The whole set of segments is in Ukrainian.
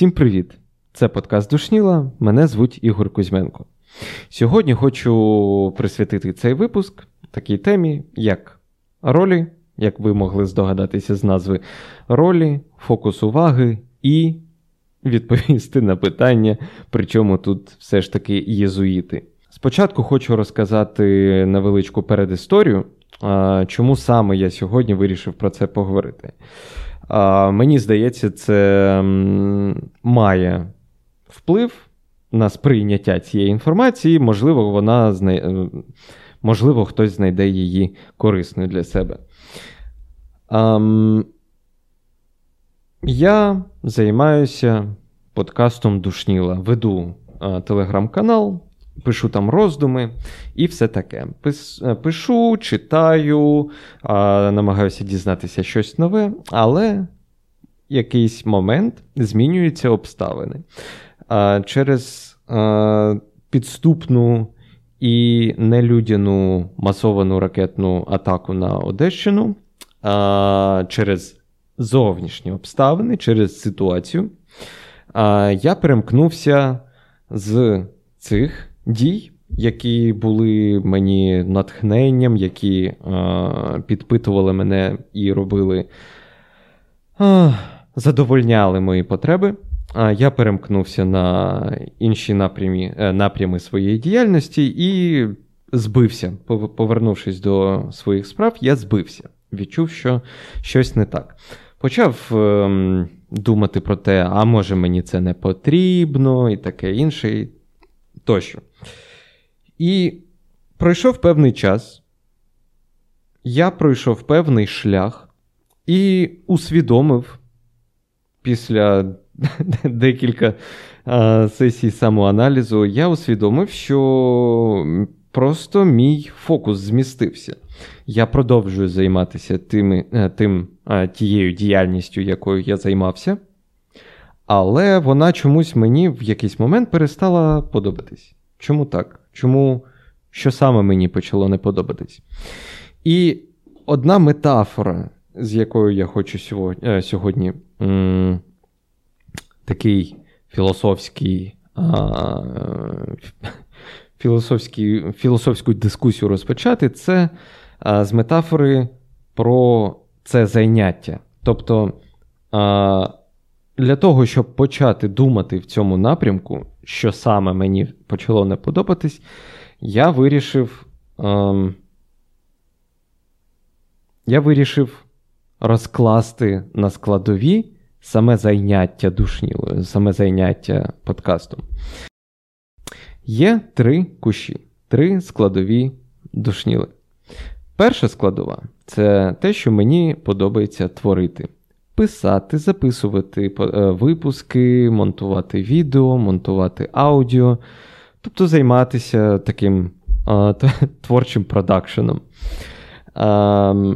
Всім привіт! Це подкаст Душніла. Мене звуть Ігор Кузьменко. Сьогодні хочу присвятити цей випуск такій темі, як ролі, як ви могли здогадатися з назви ролі, фокус уваги і відповісти на питання, причому тут все ж таки єзуїти. Спочатку хочу розказати невеличку передісторію, чому саме я сьогодні вирішив про це поговорити. Мені здається, це має вплив на сприйняття цієї інформації, можливо, вона знай... можливо, хтось знайде її корисною для себе. Я займаюся подкастом Душніла. Веду uh, телеграм-канал, пишу там роздуми і все таке. Е, пишу, читаю, намагаюся дізнатися щось нове, але якийсь момент змінюються обставини. Через підступну і нелюдяну масовану ракетну атаку на Одещину, через зовнішні обставини, через ситуацію, я перемкнувся з цих дій, які були мені натхненням, які е, підпитували мене і робили, е, задовольняли мої потреби. А я перемкнувся на інші напрямі, е, напрями своєї діяльності і збився. Повернувшись до своїх справ, я збився. Відчув, що щось не так. Почав е, думати про те, а може мені це не потрібно, і таке інше тощо. І пройшов певний час, я пройшов певний шлях і усвідомив після декілька а, сесій самоаналізу, я усвідомив, що просто мій фокус змістився. Я продовжую займатися тими, е, тим, тією діяльністю, якою я займався. Але вона чомусь мені в якийсь момент перестала подобатись. Чому так? Чому що саме мені почало не подобатись? І одна метафора, з якою я хочу сьогодні е, сьогодні такий філософський, а, філософський, філософську дискусію розпочати, це а, з метафори про це зайняття. Тобто. А, для того, щоб почати думати в цьому напрямку, що саме мені почало не подобатись, я вирішив. Ем, я вирішив розкласти на складові саме зайняття душнілою, саме зайняття подкастом. Є три кущі, три складові душніли. Перша складова це те, що мені подобається творити писати, записувати е, випуски, монтувати відео, монтувати аудіо, тобто займатися таким творчим продакшеном. А,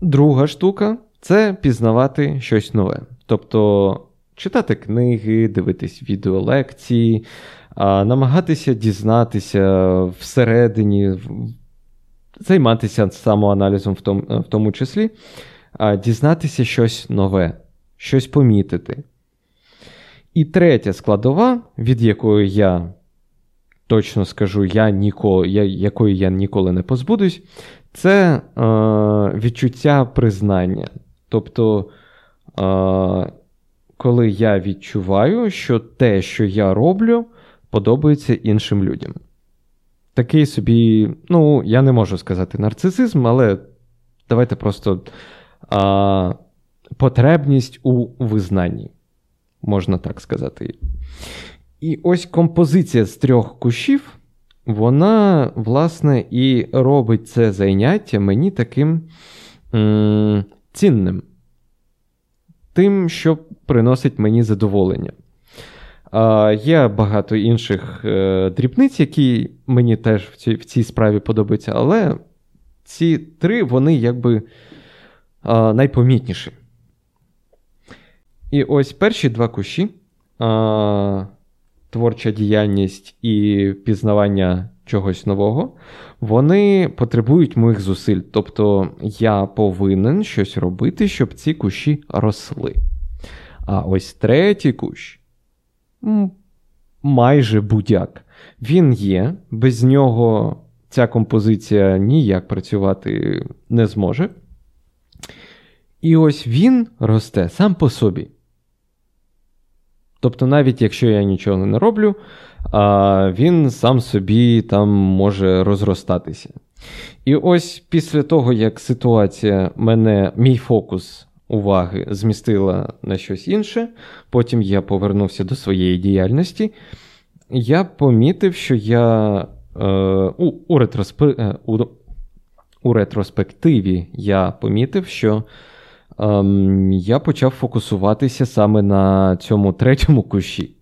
Друга штука це пізнавати щось нове. Тобто читати книги, дивитись відеолекції, намагатися дізнатися всередині, займатися самоаналізом в тому числі дізнатися щось нове, щось помітити. І третя складова, від якої я точно скажу, я ніколи, я, якої я ніколи не позбудусь, це е, відчуття признання. Тобто, е, коли я відчуваю, що те, що я роблю, подобається іншим людям. Такий собі, ну, я не можу сказати нарцисизм, але давайте просто а, потребність у визнанні, можна так сказати. І ось композиція з трьох кущів, вона, власне, і робить це заняття мені таким м- цінним, тим, що приносить мені задоволення. А, Є багато інших е, дрібниць, які мені теж в цій, в цій справі подобаються, але ці три, вони якби а, найпомітніші. І ось перші два кущі а, творча діяльність і пізнавання чогось нового, вони потребують моїх зусиль. Тобто я повинен щось робити, щоб ці кущі росли. А ось третій кущ майже будь-як. Він є, без нього ця композиція ніяк працювати не зможе. І ось він росте сам по собі. Тобто, навіть якщо я нічого не роблю, він сам собі там може розростатися. І ось після того, як ситуація мене, мій фокус уваги змістила на щось інше, потім я повернувся до своєї діяльності, я помітив, що я е, у, у, ретроспе, е, у, у ретроспективі я помітив, що ем, я почав фокусуватися саме на цьому третьому кущі.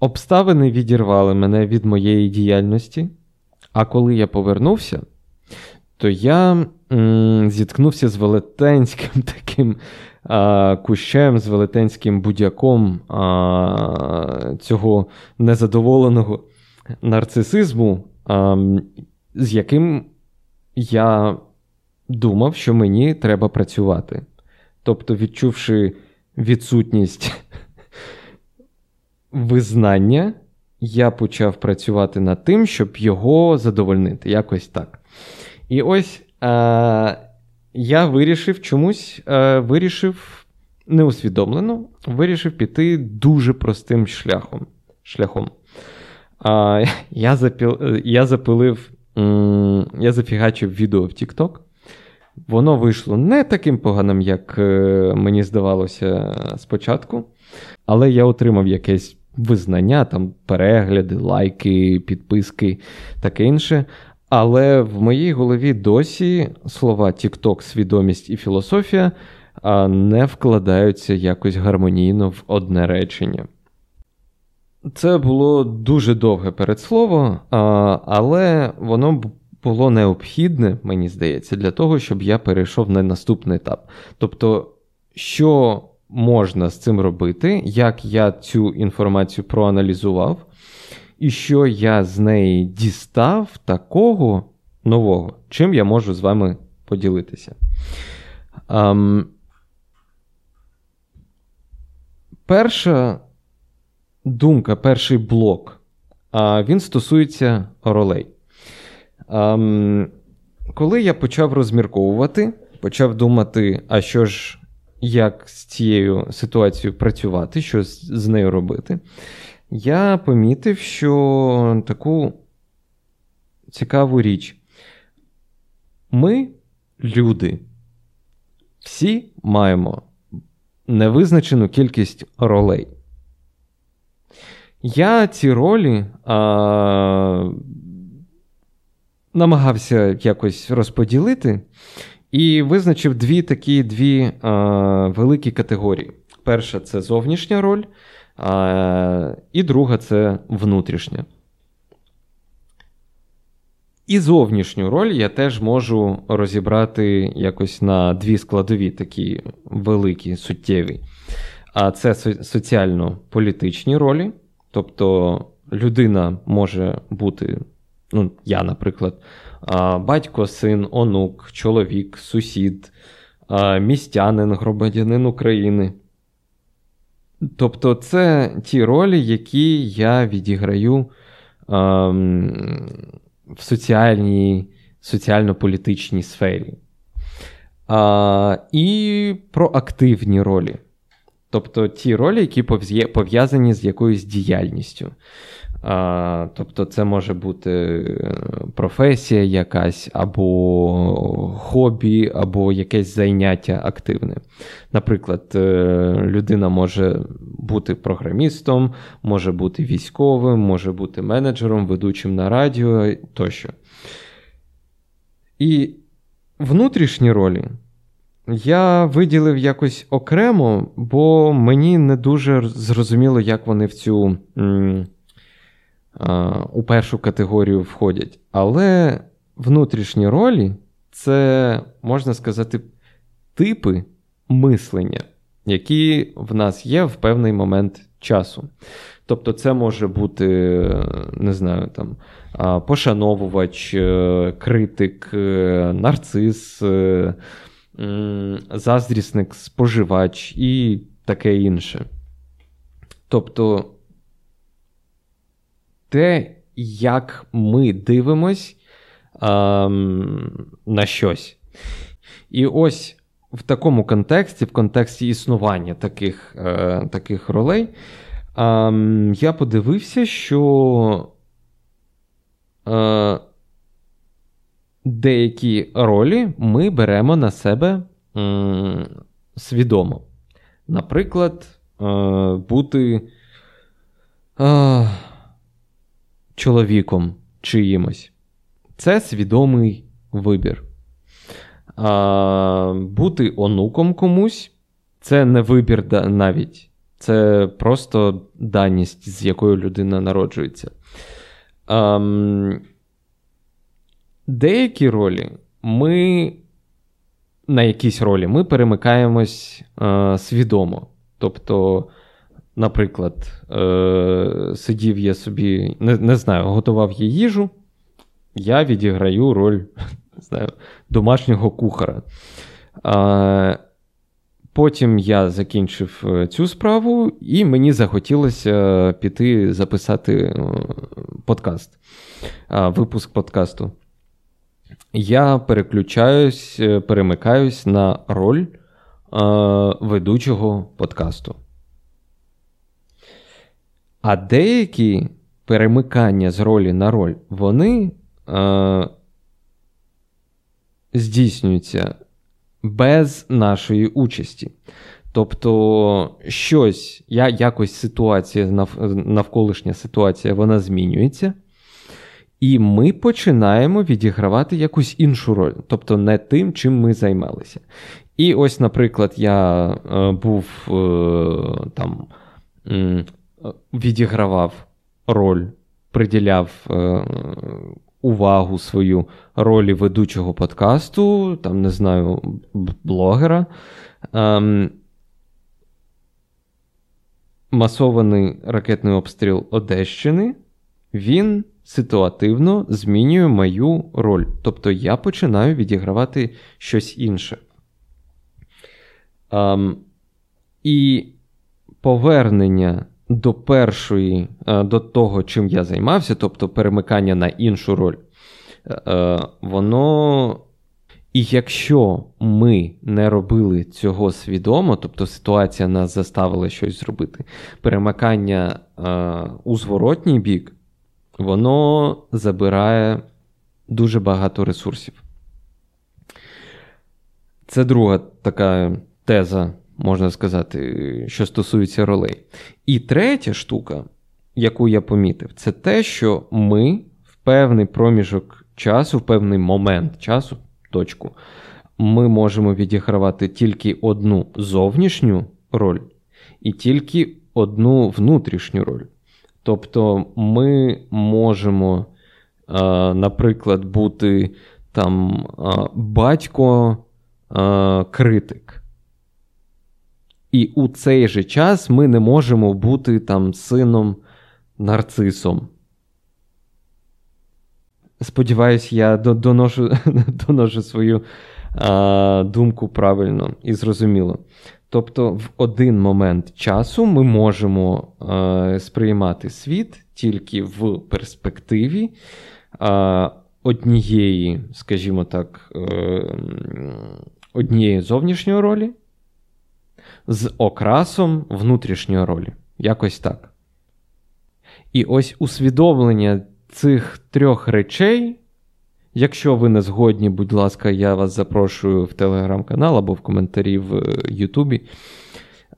Обставини відірвали мене від моєї діяльності, а коли я повернувся, то я м, зіткнувся з велетенським таким а, кущем, з велетенським будяком а, цього незадоволеного нарцисизму, а, з яким я думав, що мені треба працювати. Тобто, відчувши відсутність визнання, я почав працювати над тим, щоб його задовольнити. Якось так. І ось е, я вирішив чомусь, е, вирішив неусвідомлено, вирішив піти дуже простим шляхом. шляхом. Е, я, запіл, я запилив, я зафігачив відео в TikTok. Воно вийшло не таким поганим, як е, мені здавалося спочатку, але я отримав якесь визнання, там перегляди, лайки, підписки, таке інше. Але в моїй голові досі слова TikTok, свідомість і філософія не вкладаються якось гармонійно в одне речення. Це було дуже довге передслово, але воно було необхідне, мені здається, для того, щоб я перейшов на наступний етап. Тобто, що можна з цим робити, як я цю інформацію проаналізував, і що я з неї дістав такого нового, чим я можу з вами поділитися. Um, перша думка, перший блок, він стосується ролей. Um, коли я почав розмірковувати, почав думати, а що ж як з цією ситуацією працювати, що з нею робити, я помітив, що таку цікаву річ. Ми, люди, всі маємо невизначену кількість ролей. Я ці ролі а, намагався якось розподілити і визначив дві такі дві а, великі категорії. Перша це зовнішня роль, а, і друга це внутрішня. І зовнішню роль я теж можу розібрати якось на дві складові, такі великі, суттєві. А це соціально-політичні ролі. Тобто людина може бути, ну, я, наприклад, батько, син, онук, чоловік, сусід, містянин, громадянин України. Тобто, це ті ролі, які я відіграю в соціальній, соціально-політичній сфері. А, І про активні ролі. Тобто ті ролі, які пов'язані з якоюсь діяльністю. А, Тобто, це може бути е, професія якась, або хобі, або якесь зайняття активне. Наприклад, е, людина може бути програмістом, може бути військовим, може бути менеджером, ведучим на радіо тощо. І внутрішні ролі. Я виділив якось окремо, бо мені не дуже зрозуміло, як вони в цю у першу категорію входять. Але внутрішні ролі це, можна сказати, типи мислення, які в нас є в певний момент часу. Тобто, це може бути, не знаю, там, пошановувач, е, критик, е, нарцис, е, заздрісник, споживач і таке інше. Тобто те, як ми дивимось на щось. І ось в такому контексті, в контексті існування таких е, таких ролей, е, я подивився, що е, деякі ролі ми беремо на себе е, свідомо. Наприклад, е, бути е, чоловіком чиїмось. Це свідомий вибір. А, Бути онуком комусь це не вибір навіть. Це просто даність, з якою людина народжується. А, Деякі ролі ми на якісь ролі ми перемикаємось а, свідомо. Тобто, наприклад, е, сидів я собі, не, не знаю, готував я їжу, я відіграю роль не знаю, домашнього кухара. А, Потім я закінчив е, цю справу, і мені захотілося піти записати е, подкаст, випуск подкасту. Я переключаюсь, е, перемикаюсь на роль ведучого подкасту. А деякі перемикання з ролі на роль, вони здійснюється без нашої участі. Тобто, щось, я, якось ситуація, навколишня ситуація, вона змінюється, і ми починаємо відігравати якусь іншу роль, тобто не тим, чим ми займалися. І ось, наприклад, я е, був е, там, е, відігравав роль, приділяв е, увагу свою ролі ведучого подкасту, там, не знаю, блогера. Ем, Масований ракетний обстріл Одещини, він ситуативно змінює мою роль. Тобто я починаю відігравати щось інше. Um, і повернення до першої, е, до того, чим я займався, тобто перемикання на іншу роль, е, воно. І якщо ми не робили цього свідомо, тобто ситуація нас заставила щось зробити, перемикання е, у зворотній бік, воно забирає дуже багато ресурсів. Це друга така теза можна сказати, що стосується ролей. І третя штука, яку я помітив, це те, що ми в певний проміжок часу, в певний момент часу, точку, ми можемо відігравати тільки одну зовнішню роль і тільки одну внутрішню роль. Тобто ми можемо, наприклад, бути там батько-критик. І у цей же час ми не можемо бути там сином нарцисом. Сподіваюсь, я доношу доношу свою а, думку правильно і зрозуміло. Тобто, в один момент часу ми можемо а, сприймати світ тільки в перспективі а, однієї, скажімо так, е, однієї зовнішньої ролі з окрасом внутрішньої ролі. Якось так. І ось усвідомлення цих трьох речей. Якщо ви не згодні, будь ласка, я вас запрошую в телеграм-канал або в коментарі в е, Ютубі.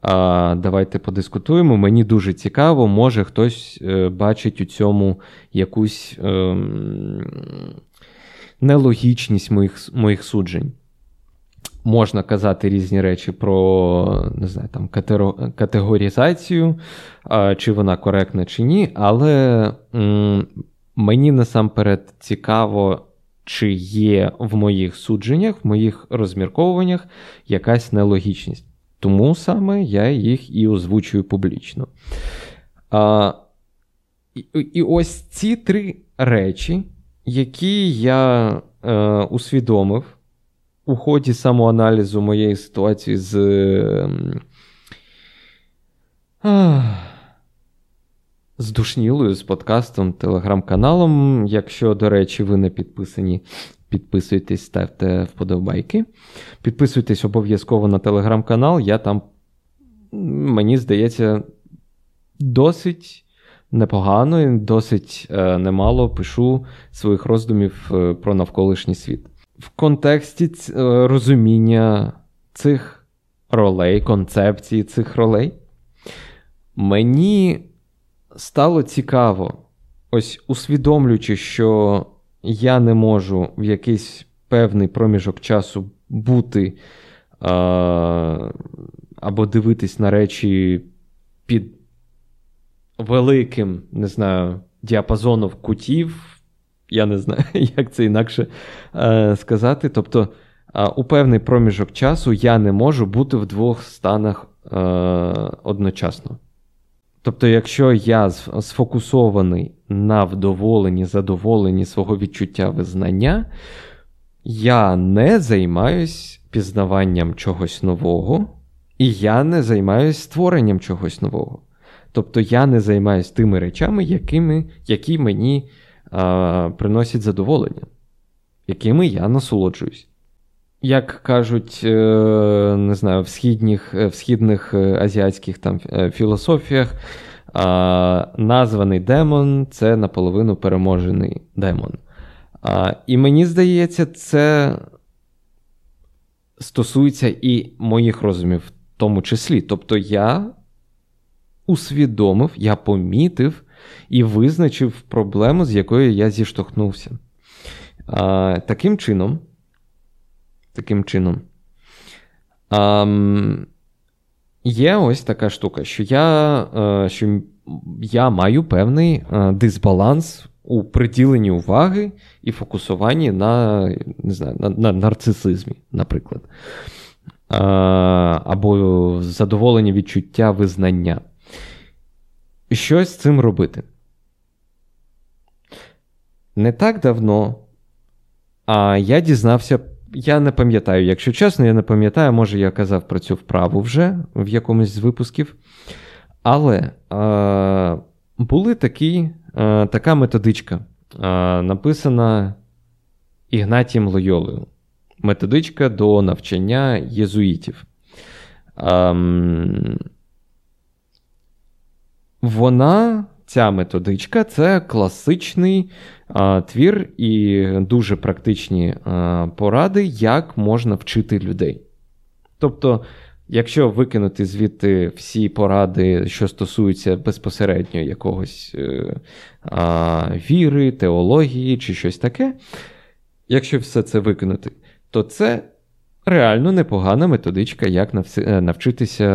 А, Давайте подискутуємо. Мені дуже цікаво, може хтось е, бачить у цьому якусь е, нелогічність моїх, моїх суджень можна казати різні речі про не знаю, там, категорізацію, чи вона коректна, чи ні, але мені насамперед цікаво, чи є в моїх судженнях, в моїх розмірковуваннях якась нелогічність. Тому саме я їх і озвучую публічно. А, І, і ось ці три речі, які я е, усвідомив у ході самоаналізу моєї ситуації з. Ем, з душнілою, з подкастом, телеграм-каналом. Якщо, до речі, ви не підписані, підписуйтесь, ставте вподобайки. Підписуйтесь обов'язково на телеграм-канал. Я там, мені здається, досить непогано і досить е, немало пишу своїх роздумів е, про навколишній світ. В контексті ц, е, розуміння цих ролей, концепції цих ролей, мені стало цікаво, ось усвідомлюючи, що я не можу в якийсь певний проміжок часу бути е, або дивитись на речі під великим, не знаю, діапазоном кутів. Я не знаю, як це інакше е, сказати. Тобто, е, у певний проміжок часу я не можу бути в двох станах е, одночасно. Тобто, якщо я сфокусований на вдоволенні, задоволенні свого відчуття визнання, я не займаюсь пізнаванням чогось нового, і я не займаюсь створенням чогось нового. Тобто я не займаюся тими речами, якими, які мені а, приносять задоволення, якими я насолоджуюсь. Як кажуть, е, не знаю, в східних в східних е, азіатських там е, філософіях, названий демон це наполовину переможений демон. І мені здається, це стосується і моїх розумів в тому числі. Тобто я усвідомив, я помітив і визначив проблему, з якою я зіштовхнувся. Таким чином, таким чином, а, є ось така штука, що я що я маю певний дисбаланс у приділенні уваги і фокусуванні на не знаю, на, на нарцисизмі, наприклад. А, Або задоволення відчуття визнання щось з цим робити. Не так давно. А я дізнався, я не пам'ятаю, якщо чесно, я не пам'ятаю, може я казав про цю вправу вже в якомусь з випусків. Але а, були такі, а, така методичка, а, написана Ігнатієм Лойолою. Методичка до навчання єзуїтів. А, вона, ця методичка, це класичний а, твір і дуже практичні а, поради, як можна вчити людей. Тобто, якщо викинути звідти всі поради, що стосуються безпосередньо якогось е, а, віри, теології чи щось таке, якщо все це викинути, то це. Реально непогана методичка, як навчитися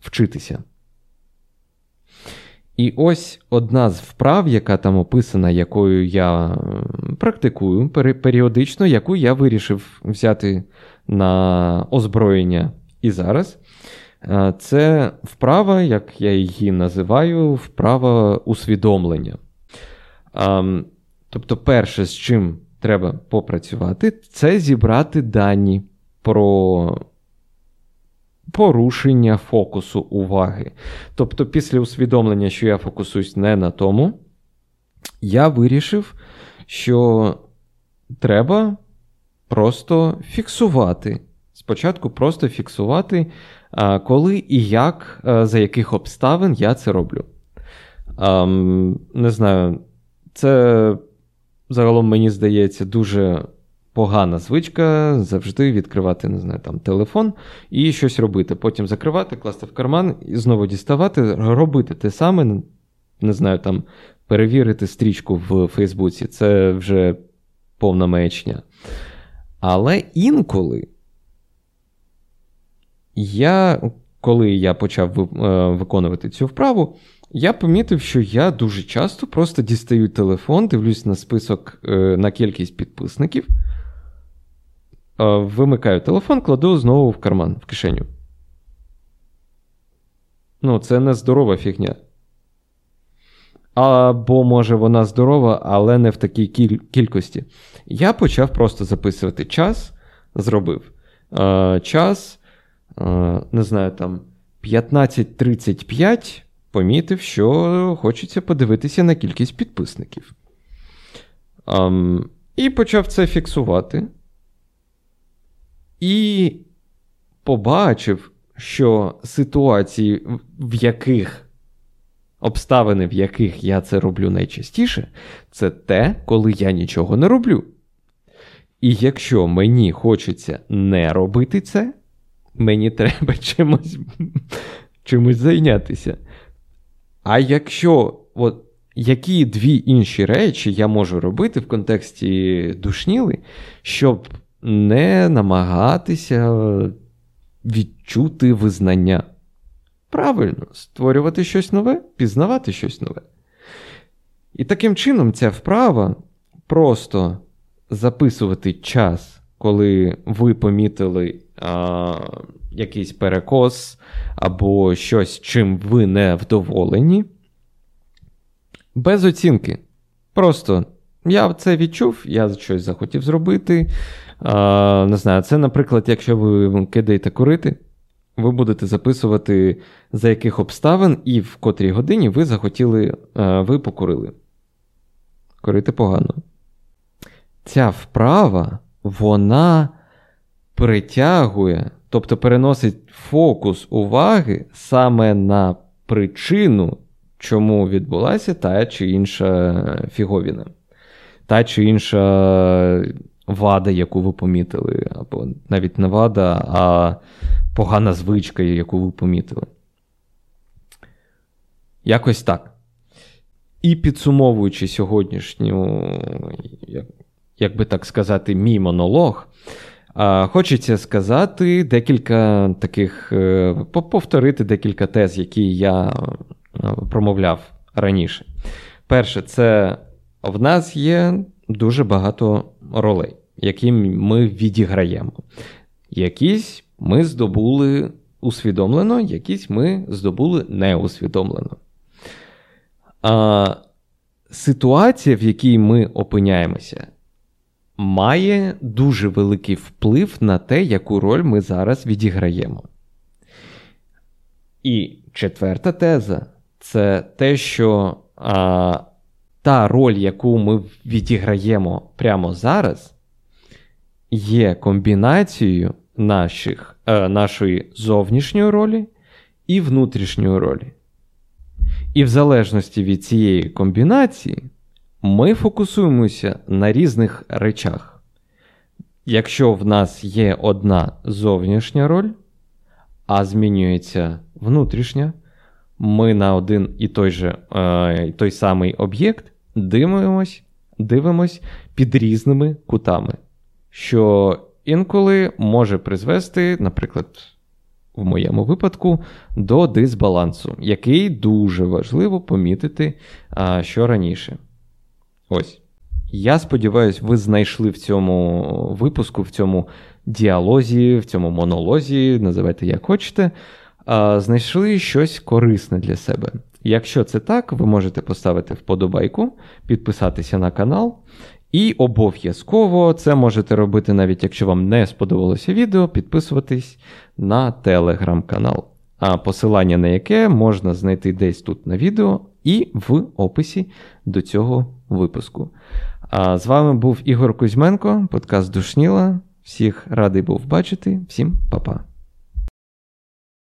вчитися. І ось одна з вправ, яка там описана, якою я практикую періодично, яку я вирішив взяти на озброєння і зараз. Це вправа, як я її називаю, вправа усвідомлення. Тобто, перше, з чим треба попрацювати, це зібрати дані про порушення фокусу уваги. Тобто, після усвідомлення, що я фокусуюсь не на тому, я вирішив, що треба просто фіксувати. Спочатку просто фіксувати, коли і як, за яких обставин я це роблю. Не знаю, це загалом мені здається дуже погана звичка завжди відкривати, не знаю, там телефон і щось робити. Потім закривати, класти в карман і знову діставати, робити те саме, не знаю, там перевірити стрічку в Фейсбуці. Це вже повна маячня. Але інколи я, коли я почав е, виконувати цю вправу, я помітив, що я дуже часто просто дістаю телефон, дивлюсь на список е, на кількість підписників. Вимикаю телефон, кладу знову в карман, в кишеню. Ну, це не здорова фігня. Або, може, вона здорова, але не в такій кіль- кількості. Я почав просто записувати час, зробив. Е, час, е, не знаю, там 15.35 помітив, що хочеться подивитися на кількість підписників. Um, і почав це фіксувати. І побачив, що ситуації, в яких обставини, в яких я це роблю найчастіше, це те, коли я нічого не роблю. І якщо мені хочеться не робити це, мені треба чимось чимось зайнятися. А якщо от, які дві інші речі я можу робити в контексті душніли, щоб не намагатися відчути визнання? Правильно, створювати щось нове, пізнавати щось нове. І таким чином ця вправа просто записувати час, коли ви помітили а, якийсь перекос або щось, чим ви не вдоволені. Без оцінки. Просто я це відчув, я щось захотів зробити. А, Не знаю, це, наприклад, якщо ви кидаєте курити, ви будете записувати, за яких обставин і в котрій годині ви захотіли, ви покурили. Курити погано. Ця вправа, вона притягує, тобто переносить фокус уваги саме на причину, чому відбулася та чи інша фіговіна, та чи інша вада, яку ви помітили, або навіть не вада, а погана звичка, яку ви помітили. Якось так. І підсумовуючи сьогоднішню, як би так сказати, мій монолог, Хочеться сказати декілька таких, е, повторити декілька тез, які я е, промовляв раніше. Перше, це в нас є дуже багато ролей, які ми відіграємо. Якісь ми здобули усвідомлено, якісь ми здобули неусвідомлено. А Ситуація, в якій ми опиняємося, має дуже великий вплив на те, яку роль ми зараз відіграємо. І четверта теза це те, що а, та роль, яку ми відіграємо прямо зараз, є комбінацією наших, а, нашої зовнішньої ролі і внутрішньої ролі. І в залежності від цієї комбінації ми фокусуємося на різних речах. Якщо в нас є одна зовнішня роль, а змінюється внутрішня, ми на один і той же е, той самий об'єкт дивимось, дивимось під різними кутами, що інколи може призвести, наприклад, в моєму випадку, до дисбалансу, який дуже важливо помітити а, що раніше. Ось. Я сподіваюся, ви знайшли в цьому випуску, в цьому діалозі, в цьому монолозі, називайте як хочете, знайшли щось корисне для себе. Якщо це так, ви можете поставити вподобайку, підписатися на канал. І обов'язково це можете робити, навіть якщо вам не сподобалося відео, підписуватись на телеграм-канал, а посилання на яке можна знайти десь тут на відео і в описі до цього випуску. А з вами був Ігор Кузьменко, подкаст Душніла. Всіх радий був бачити. Всім па-па.